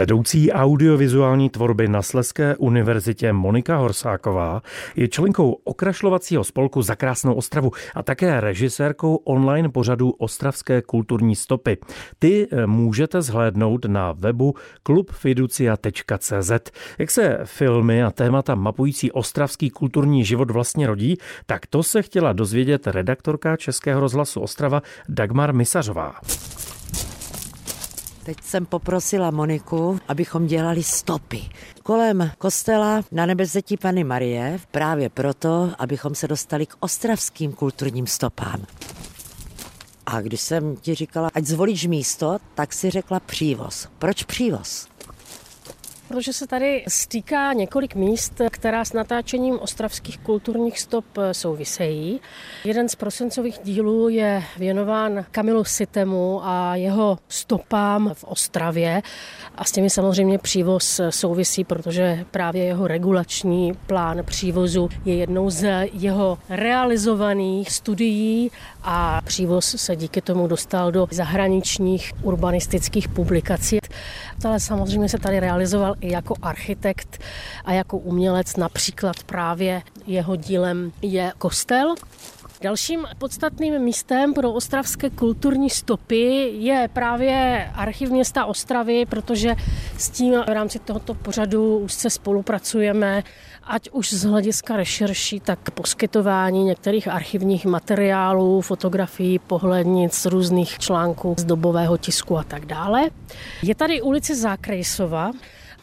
Vedoucí audiovizuální tvorby na Sleské univerzitě Monika Horsáková je členkou okrašlovacího spolku za krásnou Ostravu a také režisérkou online pořadu Ostravské kulturní stopy. Ty eh, můžete zhlédnout na webu klubfiducia.cz. Jak se filmy a témata mapující ostravský kulturní život vlastně rodí, tak to se chtěla dozvědět redaktorka Českého rozhlasu Ostrava Dagmar Misařová. Teď jsem poprosila Moniku, abychom dělali stopy kolem kostela na nebezetí Pany Marie, právě proto, abychom se dostali k ostravským kulturním stopám. A když jsem ti říkala, ať zvolíš místo, tak si řekla přívoz. Proč přívoz? Protože se tady stýká několik míst, která s natáčením ostravských kulturních stop souvisejí. Jeden z prosincových dílů je věnován Kamilu Sitemu a jeho stopám v Ostravě a s těmi samozřejmě přívoz souvisí, protože právě jeho regulační plán přívozu je jednou z jeho realizovaných studií a přívoz se díky tomu dostal do zahraničních urbanistických publikací. Ale samozřejmě se tady realizoval i jako architekt a jako umělec. Například právě jeho dílem je kostel, Dalším podstatným místem pro ostravské kulturní stopy je právě archiv města Ostravy, protože s tím v rámci tohoto pořadu už se spolupracujeme, ať už z hlediska rešerší, tak poskytování některých archivních materiálů, fotografií, pohlednic, různých článků z dobového tisku a tak dále. Je tady ulice Zákrejsova,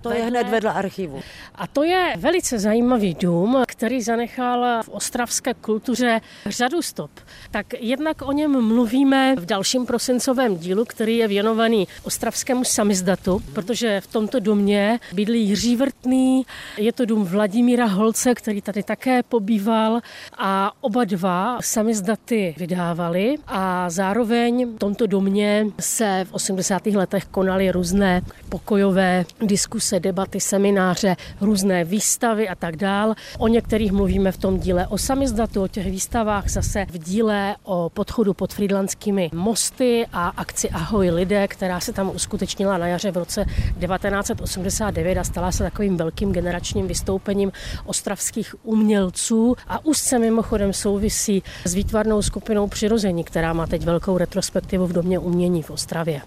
to je hned vedle archivu. A to je velice zajímavý dům, který zanechal v ostravské kultuře řadu stop. Tak jednak o něm mluvíme v dalším prosincovém dílu, který je věnovaný ostravskému samizdatu, protože v tomto domě bydlí Jiří Vrtný, je to dům Vladimíra Holce, který tady také pobýval a oba dva samizdaty vydávali a zároveň v tomto domě se v 80. letech konaly různé pokojové diskuse diskuse, debaty, semináře, různé výstavy a tak dál. O některých mluvíme v tom díle o samizdatu, o těch výstavách, zase v díle o podchodu pod Friedlandskými mosty a akci Ahoj lidé, která se tam uskutečnila na jaře v roce 1989 a stala se takovým velkým generačním vystoupením ostravských umělců a se mimochodem souvisí s výtvarnou skupinou Přirození, která má teď velkou retrospektivu v Domě umění v Ostravě.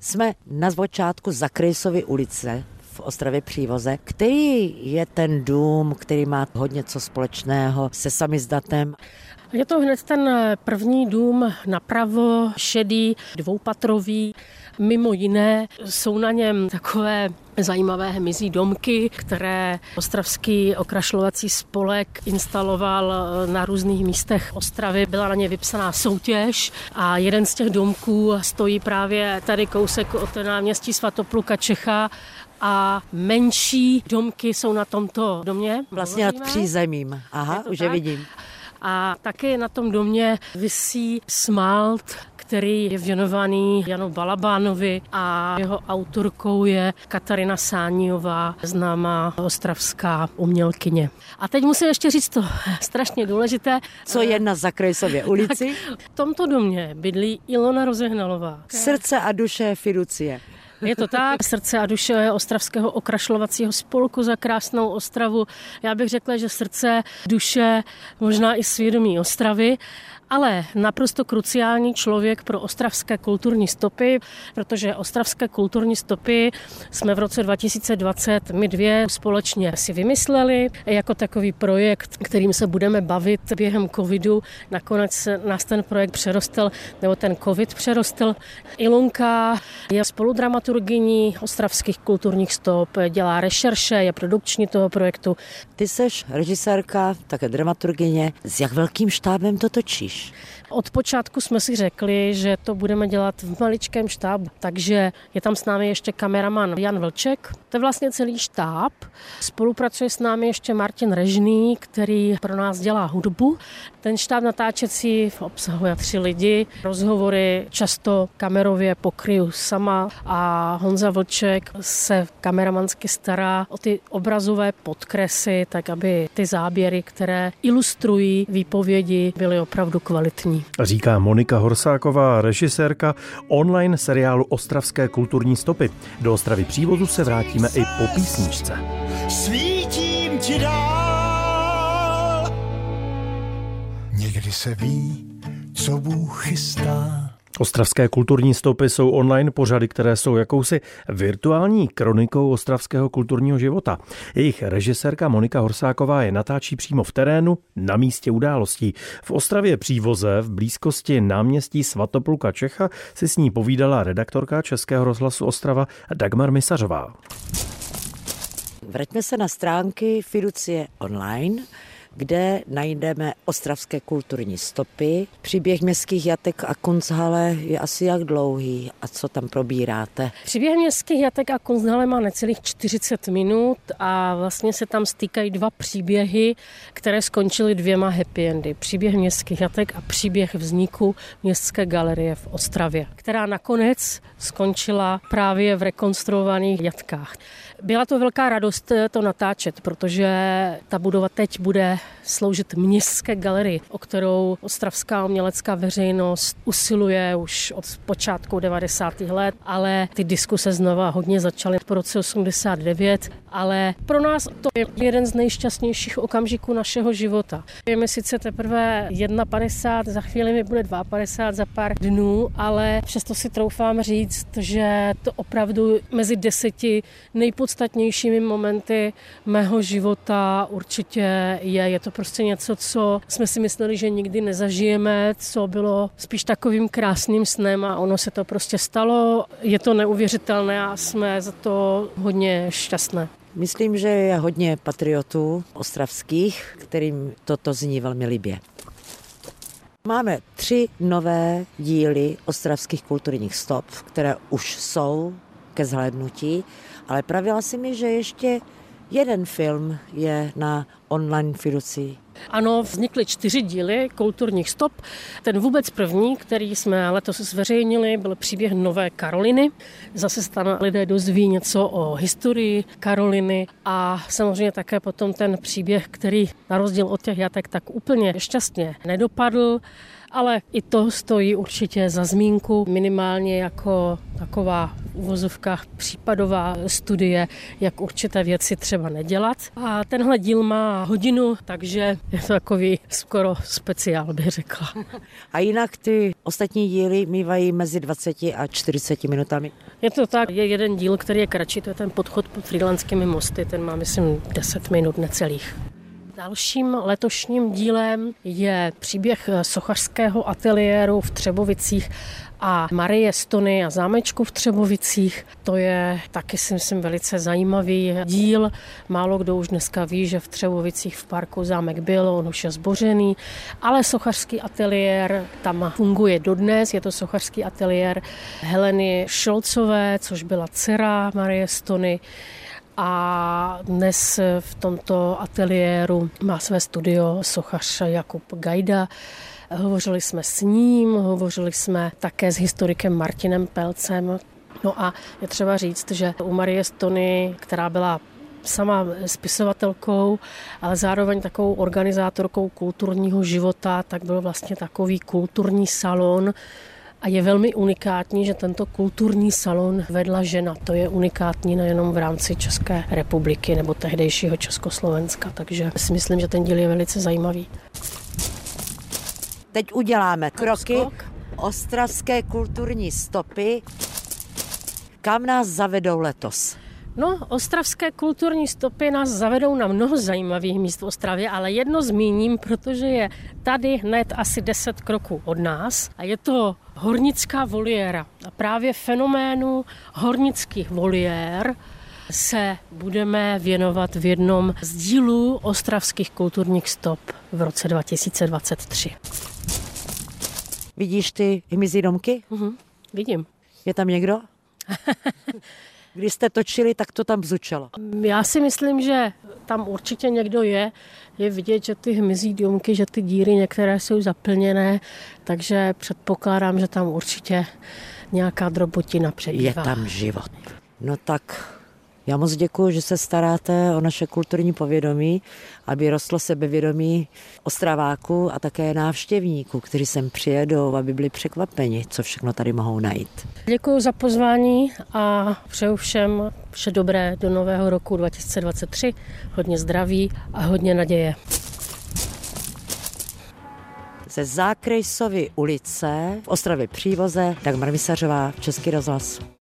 Jsme na zpočátku Zakrejsovy ulice, v Ostravě Přívoze, který je ten dům, který má hodně co společného se samizdatem. Je to hned ten první dům napravo, šedý, dvoupatrový. Mimo jiné jsou na něm takové zajímavé hmyzí domky, které Ostravský okrašlovací spolek instaloval na různých místech Ostravy. Byla na ně vypsaná soutěž a jeden z těch domků stojí právě tady kousek od náměstí Svatopluka Čecha a menší domky jsou na tomto domě. Vlastně nad přízemím. Aha, už je vidím. A taky na tom domě visí smalt, který je věnovaný Janu Balabánovi a jeho autorkou je Katarina Sániová, známá ostravská umělkyně. A teď musím ještě říct to strašně důležité. Co je na Zakrejsově ulici? Tak v tomto domě bydlí Ilona Rozehnalová. Srdce a duše fiducie. Je to tak, srdce a duše Ostravského okrašlovacího spolku za krásnou Ostravu. Já bych řekla, že srdce, duše, možná i svědomí Ostravy ale naprosto kruciální člověk pro ostravské kulturní stopy, protože ostravské kulturní stopy jsme v roce 2020 my dvě společně si vymysleli jako takový projekt, kterým se budeme bavit během covidu. Nakonec nás ten projekt přerostl, nebo ten covid přerostl. Ilunka je spoludramaturgyní ostravských kulturních stop, dělá rešerše, je produkční toho projektu. Ty seš režisérka, také dramaturgyně. S jak velkým štábem to točíš? Od počátku jsme si řekli, že to budeme dělat v maličkém štábu, takže je tam s námi ještě kameraman Jan Vlček. To je vlastně celý štáb. Spolupracuje s námi ještě Martin Režný, který pro nás dělá hudbu. Ten štáb natáčecí obsahuje tři lidi. Rozhovory často kamerově pokryju sama a a Honza Vlček se kameramansky stará o ty obrazové podkresy, tak aby ty záběry, které ilustrují výpovědi, byly opravdu kvalitní. Říká Monika Horsáková, režisérka online seriálu Ostravské kulturní stopy. Do Ostravy přívozu se vrátíme i po písničce. Svítím ti dál. Někdy se ví, co Bůh chystá Ostravské kulturní stopy jsou online pořady, které jsou jakousi virtuální kronikou ostravského kulturního života. Jejich režisérka Monika Horsáková je natáčí přímo v terénu na místě událostí. V Ostravě přívoze v blízkosti náměstí Svatopluka Čecha si s ní povídala redaktorka Českého rozhlasu Ostrava Dagmar Misařová. Vraťme se na stránky Fiducie online kde najdeme ostravské kulturní stopy. Příběh městských jatek a Kunzhale je asi jak dlouhý a co tam probíráte? Příběh městských jatek a Kunzhale má necelých 40 minut a vlastně se tam stýkají dva příběhy, které skončily dvěma happy endy. Příběh městských jatek a příběh vzniku městské galerie v Ostravě, která nakonec skončila právě v rekonstruovaných jatkách. Byla to velká radost eh, to natáčet, protože ta budova teď bude sloužit městské galerii, o kterou ostravská umělecká veřejnost usiluje už od počátku 90. let, ale ty diskuse znova hodně začaly po roce 89, ale pro nás to je jeden z nejšťastnějších okamžiků našeho života. Je mi sice teprve 51, za chvíli mi bude 52 za pár dnů, ale přesto si troufám říct, že to opravdu mezi deseti nejpodstatnějšími momenty mého života určitě je. Je to prostě něco, co jsme si mysleli, že nikdy nezažijeme, co bylo spíš takovým krásným snem a ono se to prostě stalo. Je to neuvěřitelné a jsme za to hodně šťastné. Myslím, že je hodně patriotů ostravských, kterým toto zní velmi libě. Máme tři nové díly ostravských kulturních stop, které už jsou ke zhlédnutí, ale pravila si mi, že ještě jeden film je na online fiduci ano, vznikly čtyři díly kulturních stop. Ten vůbec první, který jsme letos zveřejnili, byl příběh Nové Karoliny. Zase se tam lidé dozví něco o historii Karoliny a samozřejmě také potom ten příběh, který na rozdíl od těch jatek tak úplně šťastně nedopadl ale i to stojí určitě za zmínku, minimálně jako taková v uvozovkách případová studie, jak určité věci třeba nedělat. A tenhle díl má hodinu, takže je to takový skoro speciál, bych řekla. A jinak ty ostatní díly mývají mezi 20 a 40 minutami? Je to tak, je jeden díl, který je kratší, to je ten podchod pod frýlandskými mosty, ten má myslím 10 minut necelých. Dalším letošním dílem je příběh sochařského ateliéru v Třebovicích a Marie Stony a zámečku v Třebovicích. To je taky si myslím velice zajímavý díl. Málo kdo už dneska ví, že v Třebovicích v parku zámek byl, on už je zbořený, ale sochařský ateliér tam funguje dodnes. Je to sochařský ateliér Heleny Šolcové, což byla dcera Marie Stony a dnes v tomto ateliéru má své studio sochař Jakub Gajda. Hovořili jsme s ním, hovořili jsme také s historikem Martinem Pelcem. No a je třeba říct, že u Marie Stony, která byla sama spisovatelkou, ale zároveň takovou organizátorkou kulturního života, tak byl vlastně takový kulturní salon, a je velmi unikátní, že tento kulturní salon vedla žena. To je unikátní nejenom v rámci České republiky nebo tehdejšího Československa, takže si myslím, že ten díl je velice zajímavý. Teď uděláme kroky ostravské kulturní stopy. Kam nás zavedou letos? No, ostravské kulturní stopy nás zavedou na mnoho zajímavých míst v Ostravě, ale jedno zmíním, protože je tady hned asi 10 kroků od nás a je to hornická voliéra. A právě fenoménu hornických voliér se budeme věnovat v jednom z dílů ostravských kulturních stop v roce 2023. Vidíš ty hmyzí domky? Uh-huh, vidím. Je tam někdo? Když jste točili, tak to tam bzučelo. Já si myslím, že tam určitě někdo je. Je vidět, že ty hmyzí důmky, že ty díry některé jsou zaplněné, takže předpokládám, že tam určitě nějaká drobotina přebývá. Je tam život. No tak já moc děkuji, že se staráte o naše kulturní povědomí, aby rostlo sebevědomí ostraváku a také návštěvníků, kteří sem přijedou, aby byli překvapeni, co všechno tady mohou najít. Děkuji za pozvání a přeju všem vše dobré do nového roku 2023. Hodně zdraví a hodně naděje. Ze Zákrejsovy ulice v Ostravě Přívoze Dagmar Vysařová, Český rozhlas.